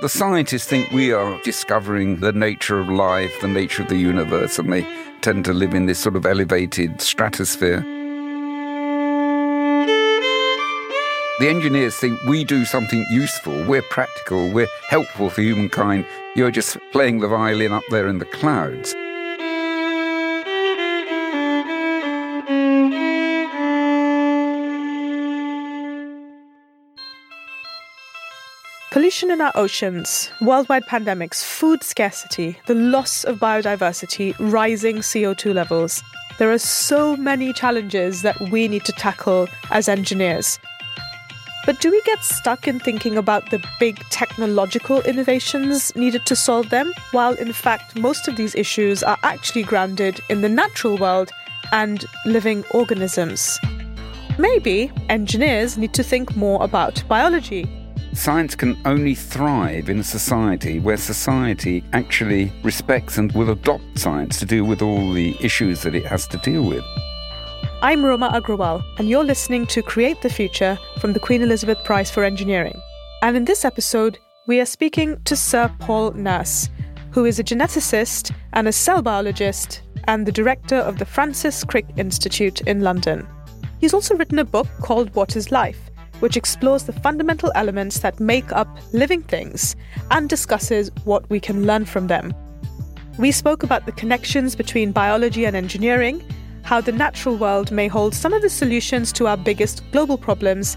The scientists think we are discovering the nature of life, the nature of the universe, and they tend to live in this sort of elevated stratosphere. The engineers think we do something useful, we're practical, we're helpful for humankind. You're just playing the violin up there in the clouds. Pollution in our oceans, worldwide pandemics, food scarcity, the loss of biodiversity, rising CO2 levels. There are so many challenges that we need to tackle as engineers. But do we get stuck in thinking about the big technological innovations needed to solve them, while in fact most of these issues are actually grounded in the natural world and living organisms? Maybe engineers need to think more about biology. Science can only thrive in a society where society actually respects and will adopt science to deal with all the issues that it has to deal with. I'm Roma Agrawal, and you're listening to Create the Future from the Queen Elizabeth Prize for Engineering. And in this episode, we are speaking to Sir Paul Nurse, who is a geneticist and a cell biologist and the director of the Francis Crick Institute in London. He's also written a book called What is Life, which explores the fundamental elements that make up living things and discusses what we can learn from them. We spoke about the connections between biology and engineering how the natural world may hold some of the solutions to our biggest global problems,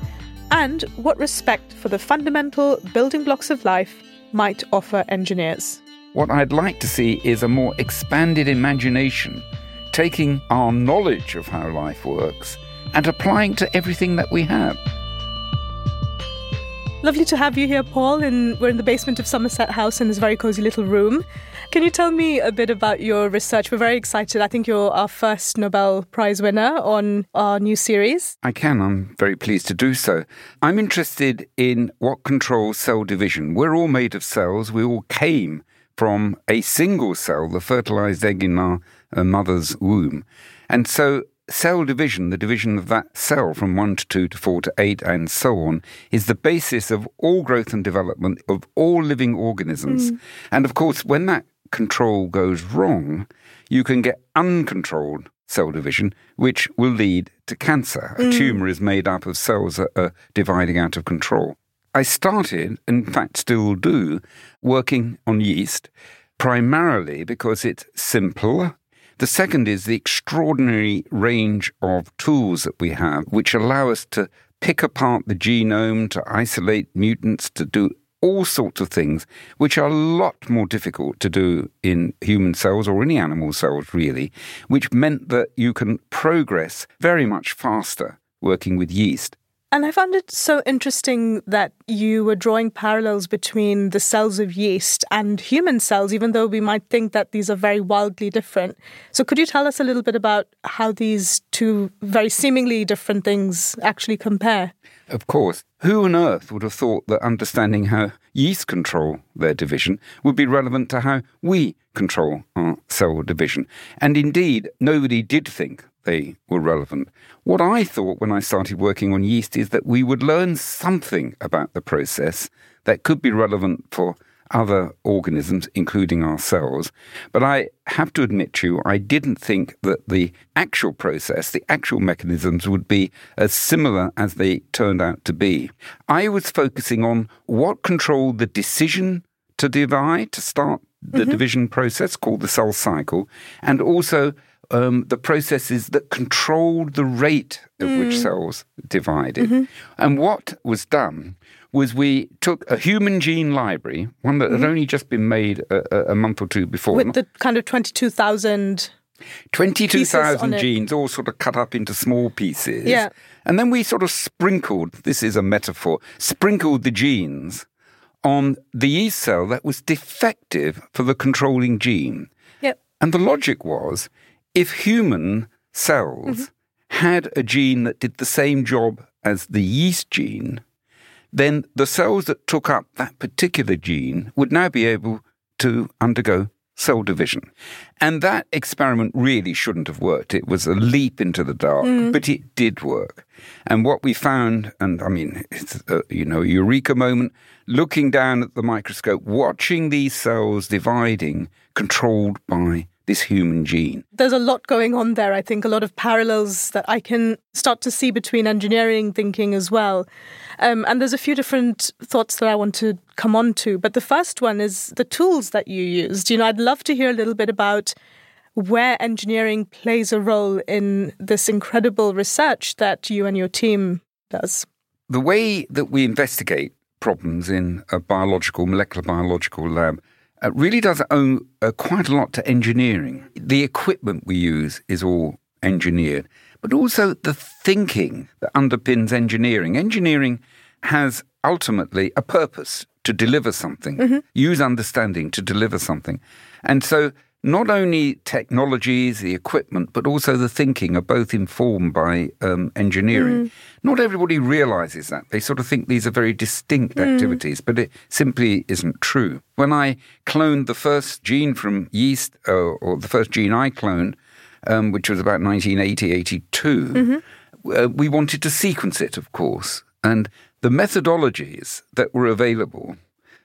and what respect for the fundamental building blocks of life might offer engineers. What I'd like to see is a more expanded imagination, taking our knowledge of how life works and applying to everything that we have. Lovely to have you here, Paul. And we're in the basement of Somerset House in this very cozy little room. Can you tell me a bit about your research? We're very excited. I think you're our first Nobel Prize winner on our new series. I can. I'm very pleased to do so. I'm interested in what controls cell division. We're all made of cells. We all came from a single cell, the fertilized egg in our uh, mother's womb. And so cell division, the division of that cell from 1 to 2 to 4 to 8 and so on, is the basis of all growth and development of all living organisms. Mm. And of course, when that control goes wrong, you can get uncontrolled cell division, which will lead to cancer. Mm. A tumor is made up of cells that are dividing out of control. I started, in fact, still do, working on yeast primarily because it's simple the second is the extraordinary range of tools that we have, which allow us to pick apart the genome, to isolate mutants, to do all sorts of things, which are a lot more difficult to do in human cells or any animal cells, really, which meant that you can progress very much faster working with yeast. And I found it so interesting that you were drawing parallels between the cells of yeast and human cells, even though we might think that these are very wildly different. So, could you tell us a little bit about how these two very seemingly different things actually compare? Of course. Who on earth would have thought that understanding how yeast control their division would be relevant to how we control our cell division? And indeed, nobody did think they were relevant. What I thought when I started working on yeast is that we would learn something about the process that could be relevant for other organisms, including ourselves. But I have to admit to you, I didn't think that the actual process, the actual mechanisms would be as similar as they turned out to be. I was focusing on what controlled the decision to divide, to start the mm-hmm. division process called the cell cycle, and also um, the processes that controlled the rate at mm. which cells divided. Mm-hmm. And what was done was we took a human gene library, one that mm-hmm. had only just been made a, a, month or two before. With the kind of 22,000. 22,000 genes all sort of cut up into small pieces. Yeah. And then we sort of sprinkled, this is a metaphor, sprinkled the genes on the yeast cell that was defective for the controlling gene. Yep. And the logic was if human cells mm-hmm. had a gene that did the same job as the yeast gene, then the cells that took up that particular gene would now be able to undergo cell division. And that experiment really shouldn't have worked. It was a leap into the dark, mm. but it did work. And what we found, and I mean, it's a, you know, eureka moment, looking down at the microscope, watching these cells dividing, controlled by this human gene. There's a lot going on there, I think, a lot of parallels that I can start to see between engineering thinking as well. Um, and there's a few different thoughts that I want to come on to. But the first one is the tools that you used. You know, I'd love to hear a little bit about where engineering plays a role in this incredible research that you and your team does. The way that we investigate problems in a biological, molecular biological lab uh, really does owe uh, quite a lot to engineering. The equipment we use is all engineered, but also the thinking that underpins engineering. Engineering has ultimately a purpose to deliver something, mm-hmm. use understanding to deliver something. And so not only technologies, the equipment, but also the thinking are both informed by um, engineering. Mm. Not everybody realizes that. They sort of think these are very distinct mm. activities, but it simply isn't true. When I cloned the first gene from yeast, uh, or the first gene I cloned, um, which was about 1980, 82, mm-hmm. uh, we wanted to sequence it, of course. And the methodologies that were available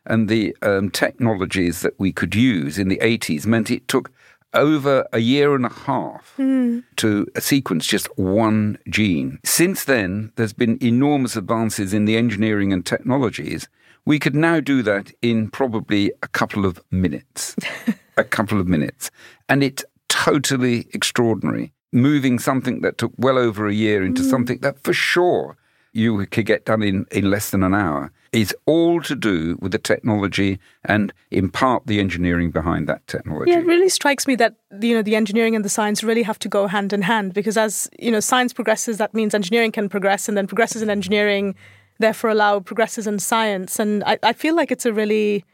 and the um, technologies that we could use in the 80s meant it took over a year and a half mm. to sequence just one gene. Since then, there's been enormous advances in the engineering and technologies. We could now do that in probably a couple of minutes. a couple of minutes. And it's totally extraordinary. Moving something that took well over a year into mm. something that for sure you could get done in, in less than an hour is all to do with the technology and in part the engineering behind that technology. Yeah, it really strikes me that you know the engineering and the science really have to go hand in hand because as you know science progresses that means engineering can progress and then progresses in engineering therefore allow progresses in science and I, I feel like it's a really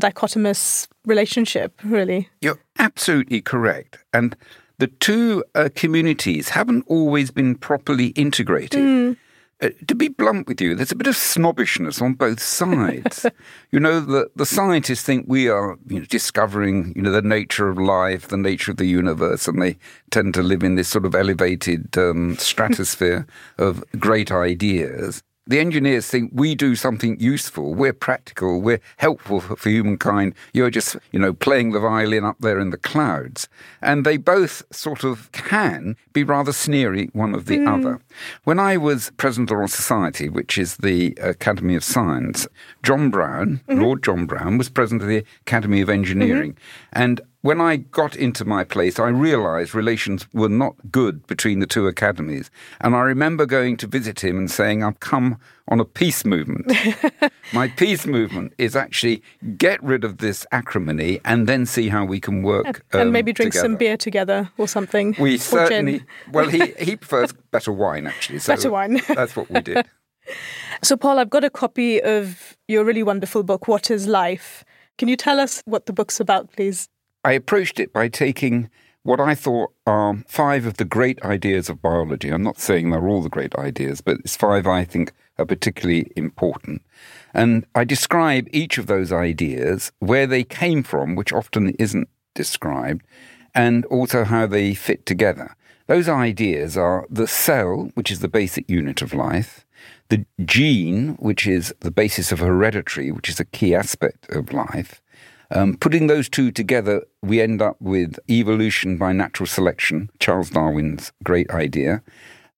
dichotomous relationship really. You're absolutely correct and the two uh, communities haven't always been properly integrated. Mm. Uh, to be blunt with you, there's a bit of snobbishness on both sides. you know, the, the scientists think we are you know, discovering, you know, the nature of life, the nature of the universe, and they tend to live in this sort of elevated um, stratosphere of great ideas the engineers think we do something useful, we're practical, we're helpful for, for, humankind. You're just, you know, playing the violin up there in the clouds. And they both sort of can be rather sneery one of the mm. other. When I was president of the Royal Society, which is the Academy of Science, John Browne, mm-hmm. Lord John Browne, was president of the Academy of Engineering. Mm-hmm. And when I got into my place, I realized relations were not good between the two academies. And I remember going to visit him and saying, I've come on a peace movement. my peace movement is actually get rid of this acrimony and then see how we can work. Um, and maybe drink together. some beer together or something. We certainly, well, he, he prefers better wine, actually. So better wine. that's what we did. So, Paul, I've got a copy of your really wonderful book, What is Life? Can you tell us what the book's about, please? I approached it by taking what I thought are five of the great ideas of biology. I'm not saying they're all the great ideas, but it's five I think are particularly important. And I describe each of those ideas, where they came from, which often isn't described, and also how they fit together. Those ideas are the cell, which is the basic unit of life, the gene, which is the basis of heredity, which is a key aspect of life, um, putting those two together, we end up with evolution by natural selection, Charles Darwin's great idea.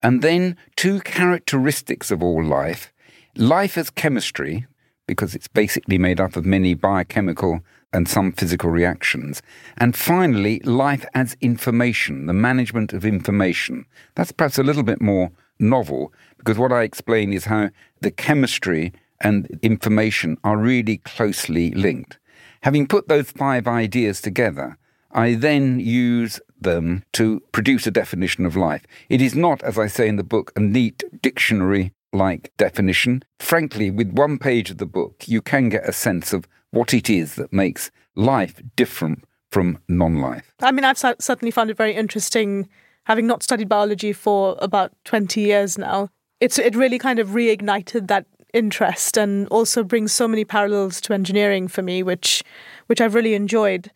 And then two characteristics of all life life as chemistry, because it's basically made up of many biochemical and some physical reactions. And finally, life as information, the management of information. That's perhaps a little bit more novel, because what I explain is how the chemistry and information are really closely linked. Having put those five ideas together, I then use them to produce a definition of life. It is not, as I say in the book, a neat dictionary like definition. Frankly, with one page of the book, you can get a sense of what it is that makes life different from non life. I mean, I've certainly found it very interesting, having not studied biology for about 20 years now. It's, it really kind of reignited that interest and also brings so many parallels to engineering for me, which which I've really enjoyed.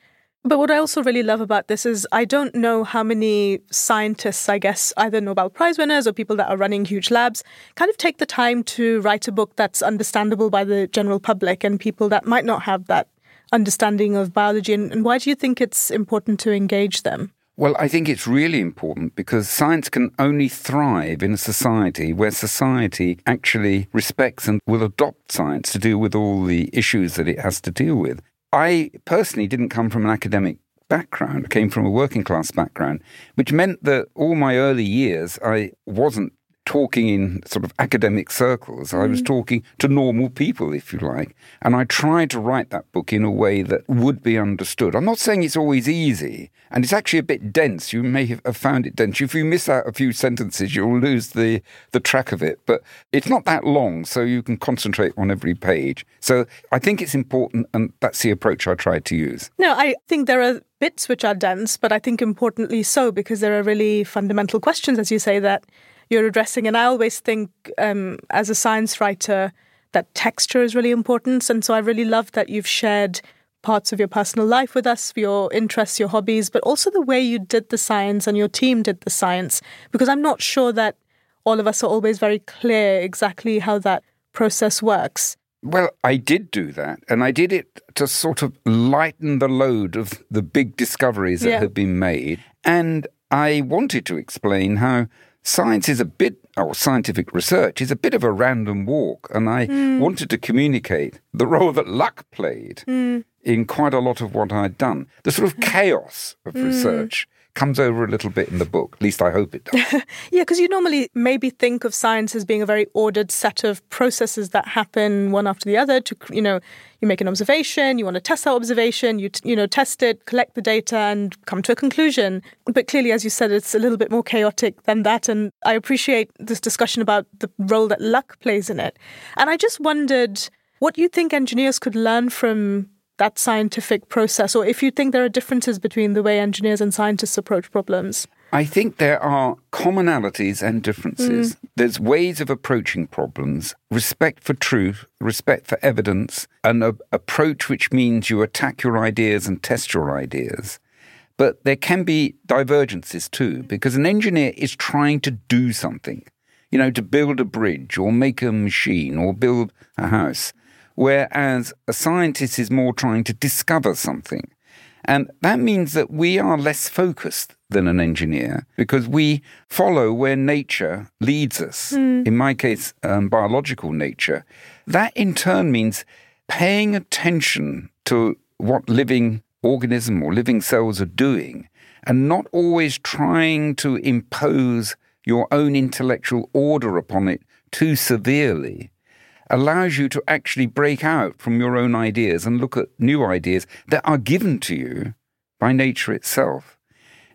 But what I also really love about this is I don't know how many scientists, I guess, either Nobel Prize winners or people that are running huge labs, kind of take the time to write a book that's understandable by the general public and people that might not have that understanding of biology. And, and why do you think it's important to engage them? Well, I think it's really important because science can only thrive in a society where society actually respects and will adopt science to deal with all the issues that it has to deal with. I personally didn't come from an academic background. I came from a working class background, which meant that all my early years I wasn't talking in sort of academic circles. Mm. I was mm. talking to normal people, if you like. And I tried to write that book in a way that would be understood. I'm not saying it's always easy, and it's actually a bit dense. You may have found it dense. If you miss out a few sentences, you'll lose the, the track of it. But it's not that long, so you can concentrate on every page. So I think it's important, and that's the approach I tried to use. No, I think there are bits which are dense, but I think importantly so, because there are really fundamental questions, as you say, that you're addressing. And I always think, um, as a science writer, that texture is really important. And so I really love that you've shared parts of your personal life with us, your interests, your hobbies, but also the way you did the science and your team did the science. Because I'm not sure that all of us are always very clear exactly how that process works. Well, I did do that, and I did it to sort of lighten the load of the big discoveries that yeah. had been made. And I wanted to explain how science is a bit, or scientific research is a bit of a random walk. And I mm. wanted to communicate the role that luck played mm. in quite a lot of what I'd done. The sort of hmm. chaos of mm. research comes over a little bit in the book. At least I hope it does. yeah, because you normally maybe think of science as being a very ordered set of processes that happen one after the other. To you know, you make an observation, you want to test that observation, you you know test it, collect the data, and come to a conclusion. But clearly, as you said, it's a little bit more chaotic than that. And I appreciate this discussion about the role that luck plays in it. And I just wondered what you think engineers could learn from that scientific process, or if you think there are differences between the way engineers and scientists approach problems? I think there are commonalities and differences. Mm. There's ways of approaching problems, respect for truth, respect for evidence, an a- approach which means you attack your ideas and test your ideas. But there can be divergences too, because an engineer is trying to do something, you know, to build a bridge or make a machine or build a house whereas a scientist is more trying to discover something. And that means that we are less focused than an engineer because we follow where nature leads us. Mm. In my case, um, biological nature. That in turn means paying attention to what living organism or living cells are doing and not always trying to impose your own intellectual order upon it too severely allows you to actually break out from your own ideas and look at new ideas that are given to you by nature itself.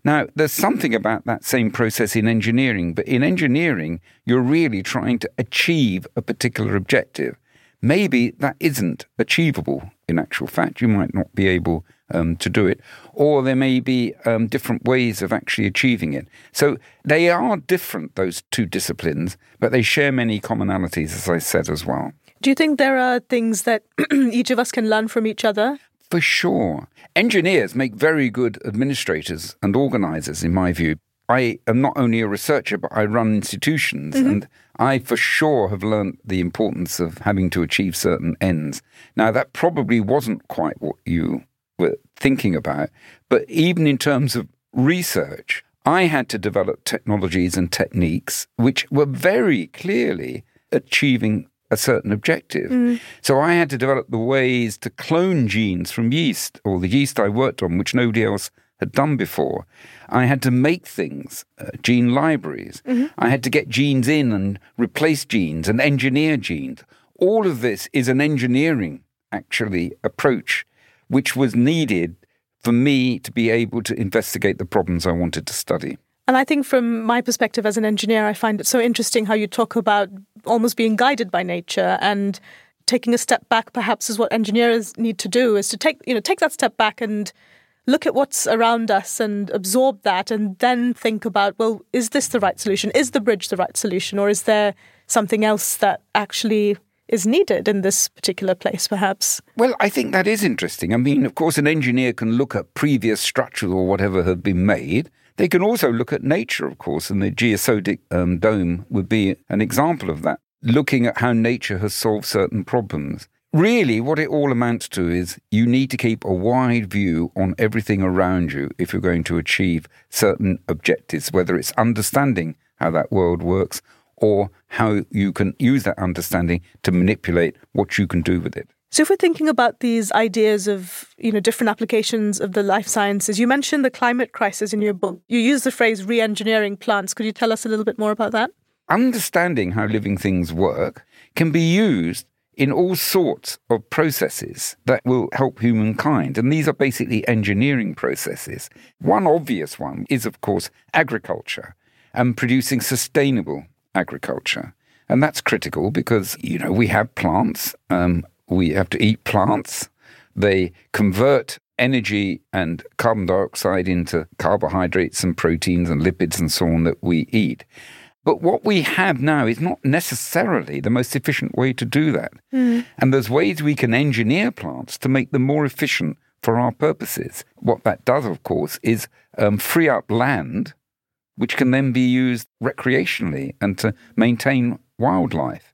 Now, there's something about that same process in engineering, but in engineering, you're really trying to achieve a particular objective. Maybe that isn't achievable in actual fact. You might not be able um, to do it, or there may be um, different ways of actually achieving it. So they are different, those two disciplines, but they share many commonalities, as I said as well. Do you think there are things that each of us can learn from each other? For sure. Engineers make very good administrators and organizers, in my view. I am not only a researcher, but I run institutions, mm-hmm. and I for sure have learned the importance of having to achieve certain ends. Now, that probably wasn't quite what you were thinking about. But even in terms of research, I had to develop technologies and techniques which were very clearly achieving a certain objective. Mm. So I had to develop the ways to clone genes from yeast, or the yeast I worked on, which nobody else had done before. I had to make things, uh, gene libraries. Mm-hmm. I had to get genes in and replace genes and engineer genes. All of this is an engineering, actually, approach which was needed for me to be able to investigate the problems I wanted to study. And I think from my perspective as an engineer, I find it so interesting how you talk about almost being guided by nature and taking a step back perhaps is what engineers need to do is to take you know take that step back and look at what's around us and absorb that and then think about well is this the right solution is the bridge the right solution or is there something else that actually is needed in this particular place, perhaps. Well, I think that is interesting. I mean, of course, an engineer can look at previous structures or whatever have been made. They can also look at nature, of course, and the geodesic um, dome would be an example of that, looking at how nature has solved certain problems. Really, what it all amounts to is you need to keep a wide view on everything around you if you're going to achieve certain objectives, whether it's understanding how that world works or how you can use that understanding to manipulate what you can do with it. So if we're thinking about these ideas of, you know, different applications of the life sciences, you mentioned the climate crisis in your book. You use the phrase re-engineering plants. Could you tell us a little bit more about that? Understanding how living things work can be used in all sorts of processes that will help humankind. And these are basically engineering processes. One obvious one is, of course, agriculture and producing sustainable agriculture. And that's critical because, you know, we have plants, um, we have to eat plants. They convert energy and carbon dioxide into carbohydrates and proteins and lipids and so on that we eat. But what we have now is not necessarily the most efficient way to do that. Mm. And there's ways we can engineer plants to make them more efficient for our purposes. What that does, of course, is um, free up land which can then be used recreationally and to maintain wildlife.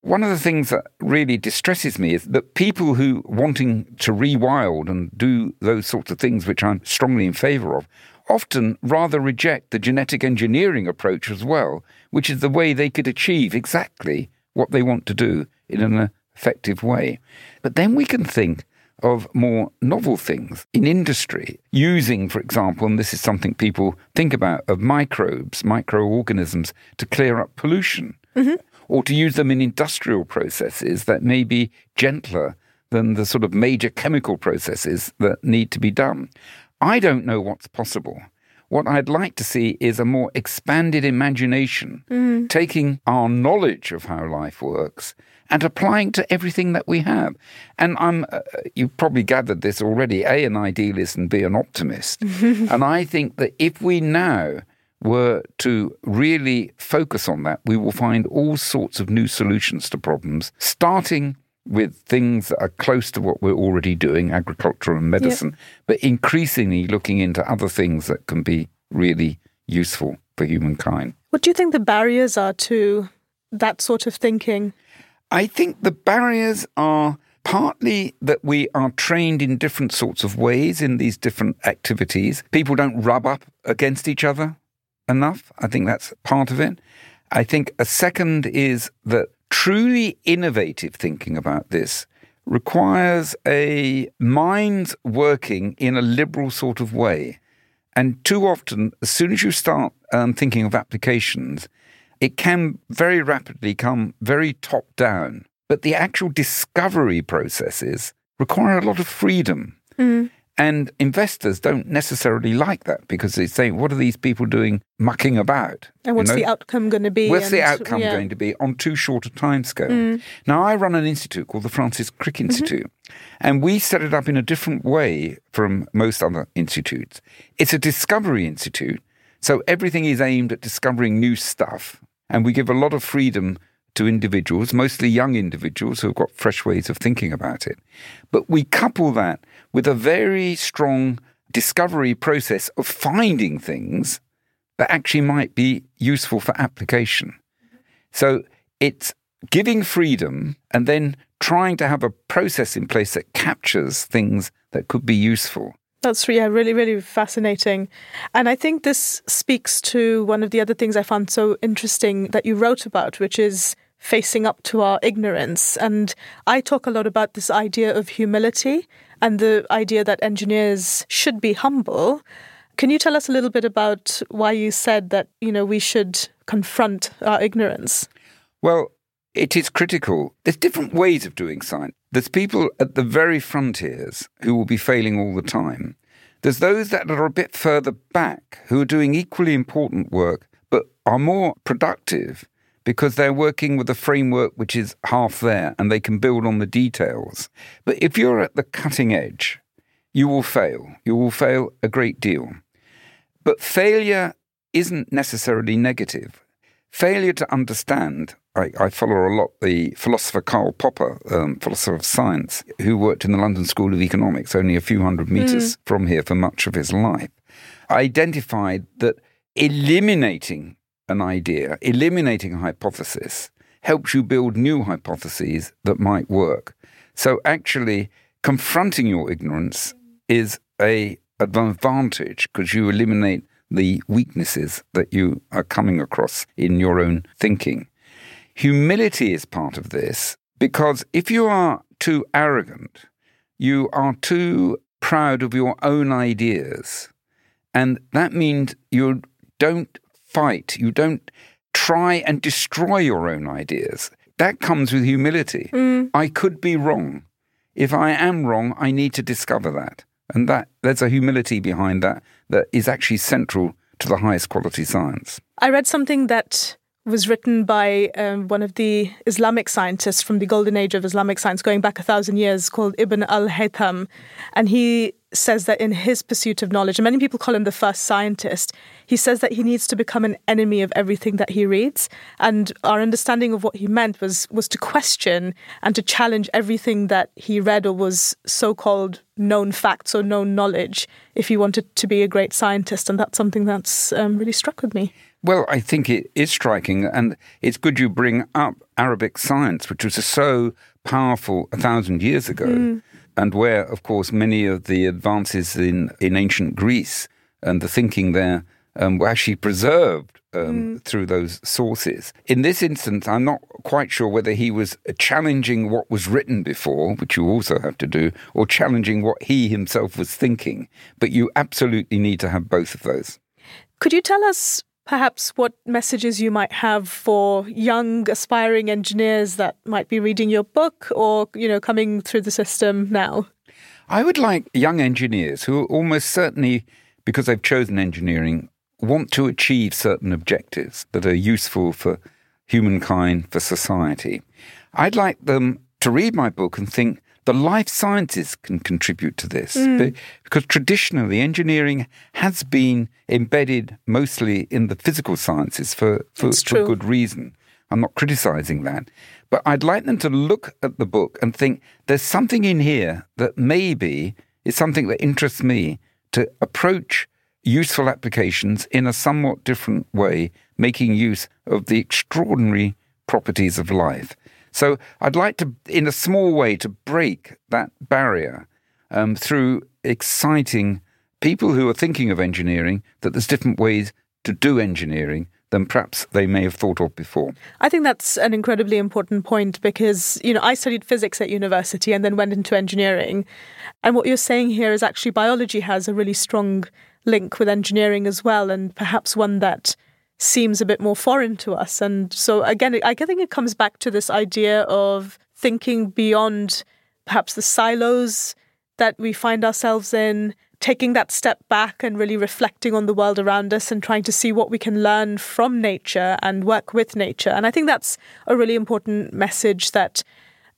One of the things that really distresses me is that people who wanting to rewild and do those sorts of things, which I'm strongly in favour of, often rather reject the genetic engineering approach as well, which is the way they could achieve exactly what they want to do in an effective way. But then we can think of more novel things in industry, using, for example, and this is something people think about, of microbes, microorganisms to clear up pollution, mm-hmm. or to use them in industrial processes that may be gentler than the sort of major chemical processes that need to be done. I don't know what's possible. What I'd like to see is a more expanded imagination, mm. taking our knowledge of how life works and applying to everything that we have. And I'm, uh, you've probably gathered this already, A, an idealist and B, an optimist. and I think that if we now were to really focus on that, we will find all sorts of new solutions to problems, starting with things that are close to what we're already doing, agriculture and medicine, yep. but increasingly looking into other things that can be really useful for humankind. What do you think the barriers are to that sort of thinking? I think the barriers are partly that we are trained in different sorts of ways in these different activities. People don't rub up against each other enough. I think that's part of it. I think a second is that truly innovative thinking about this requires a mind working in a liberal sort of way. And too often, as soon as you start um, thinking of applications, it can very rapidly come very top down. But the actual discovery processes require a lot of freedom. Mm. And investors don't necessarily like that because they say, what are these people doing mucking about? And what's you know? the outcome going to be? What's the outcome yeah. going to be on too short a time scale? Mm. Now, I run an institute called the Francis Crick mm-hmm. Institute, mm-hmm. and we set it up in a different way from most other institutes. It's a discovery institute, so everything is aimed at discovering new stuff and we give a lot of freedom to individuals, mostly young individuals who have got fresh ways of thinking about it. But we couple that with a very strong discovery process of finding things that actually might be useful for application. So it's giving freedom and then trying to have a process in place that captures things that could be useful. That's yeah, really, really fascinating. And I think this speaks to one of the other things I found so interesting that you wrote about, which is facing up to our ignorance. And I talk a lot about this idea of humility and the idea that engineers should be humble. Can you tell us a little bit about why you said that, you know, we should confront our ignorance? Well, it is critical. There's different ways of doing science. There's people at the very frontiers who will be failing all the time. There's those that are a bit further back who are doing equally important work but are more productive because they're working with a framework which is half there and they can build on the details. But if you're at the cutting edge, you will fail. You will fail a great deal. But failure isn't necessarily negative. Failure to understand I, I, follow a lot the philosopher Karl Popper, um, philosopher of science, who worked in the London School of Economics, only a few hundred meters mm. from here for much of his life, identified that eliminating an idea, eliminating a hypothesis, helps you build new hypotheses that might work. So actually, confronting your ignorance is a advantage because you eliminate the weaknesses that you are coming across in your own thinking. Humility is part of this because if you are too arrogant, you are too proud of your own ideas. And that means you don't fight, you don't try and destroy your own ideas. That comes with humility. Mm. I could be wrong. If I am wrong, I need to discover that. And that there's a humility behind that that is actually central to the highest quality science. I read something that was written by um, one of the Islamic scientists from the golden age of Islamic science, going back a thousand years, called Ibn al Haytham. And he says that in his pursuit of knowledge, and many people call him the first scientist, he says that he needs to become an enemy of everything that he reads. And our understanding of what he meant was was to question and to challenge everything that he read or was so called known facts or known knowledge if he wanted to be a great scientist. And that's something that's um, really struck with me. Well, I think it is striking, and it's good you bring up Arabic science, which was so powerful a thousand years ago, mm. and where, of course, many of the advances in, in ancient Greece and the thinking there um, were actually preserved um, mm. through those sources. In this instance, I'm not quite sure whether he was challenging what was written before, which you also have to do, or challenging what he himself was thinking. But you absolutely need to have both of those. Could you tell us perhaps what messages you might have for young aspiring engineers that might be reading your book or you know coming through the system now? I would like young engineers who almost certainly because they've chosen engineering want to achieve certain objectives that are useful for humankind for society. I'd like them to read my book and think the life sciences can contribute to this mm. because traditionally engineering has been embedded mostly in the physical sciences for, for, for good reason. I'm not criticizing that. But I'd like them to look at the book and think there's something in here that maybe is something that interests me to approach useful applications in a somewhat different way, making use of the extraordinary properties of life. So I'd like to, in a small way, to break that barrier um, through exciting people who are thinking of engineering that there's different ways to do engineering than perhaps they may have thought of before. I think that's an incredibly important point because, you know, I studied physics at university and then went into engineering. And what you're saying here is actually biology has a really strong link with engineering as well, and perhaps one that seems a bit more foreign to us. And so, again, I think it comes back to this idea of thinking beyond perhaps the silos that we find ourselves in, taking that step back and really reflecting on the world around us and trying to see what we can learn from nature and work with nature. And I think that's a really important message that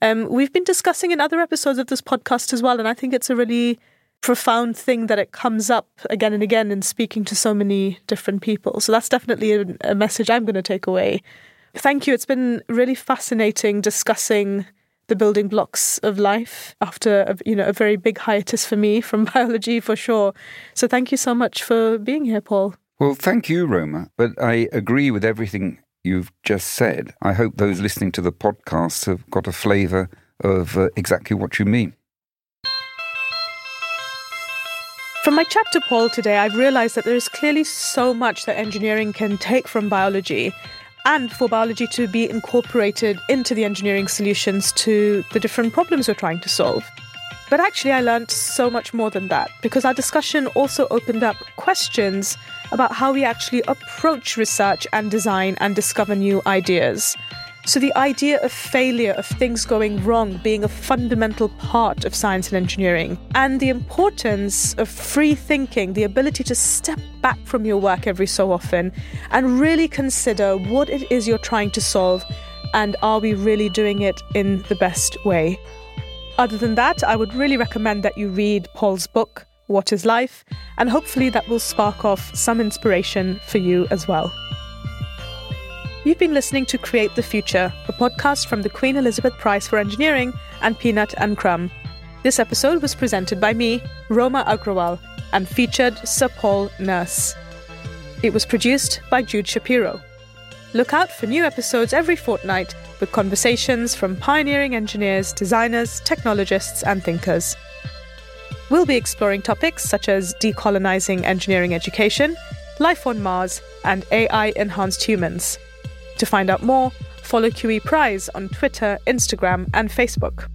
um, we've been discussing in other episodes of this podcast as well. And I think it's a really profound thing that it comes up again and again in speaking to so many different people. So that's definitely a, a message I'm going to take away. Thank you. It's been really fascinating discussing the building blocks of life after a, you know a very big hiatus for me from biology for sure. So thank you so much for being here, Paul. Well, thank you, Roma. But I agree with everything you've just said. I hope those listening to the podcast have got a flavour of uh, exactly what you mean. From my chat to Paul today, I've realised that there is clearly so much that engineering can take from biology, and for biology to be incorporated into the engineering solutions to the different problems we're trying to solve. But actually, I learned so much more than that because our discussion also opened up questions about how we actually approach research and design and discover new ideas. So, the idea of failure, of things going wrong, being a fundamental part of science and engineering, and the importance of free thinking, the ability to step back from your work every so often and really consider what it is you're trying to solve and are we really doing it in the best way. Other than that, I would really recommend that you read Paul's book, What is Life, and hopefully that will spark off some inspiration for you as well. You've been listening to Create the Future, a podcast from the Queen Elizabeth Prize for Engineering and Peanut and Crumb. This episode was presented by me, Roma Agrawal, and featured Sir Paul Nurse. It was produced by Jude Shapiro. Look out for new episodes every fortnight with conversations from pioneering engineers, designers, technologists, and thinkers. We'll be exploring topics such as decolonizing engineering education, life on Mars, and AI enhanced humans. To find out more, follow QE Prize on Twitter, Instagram, and Facebook.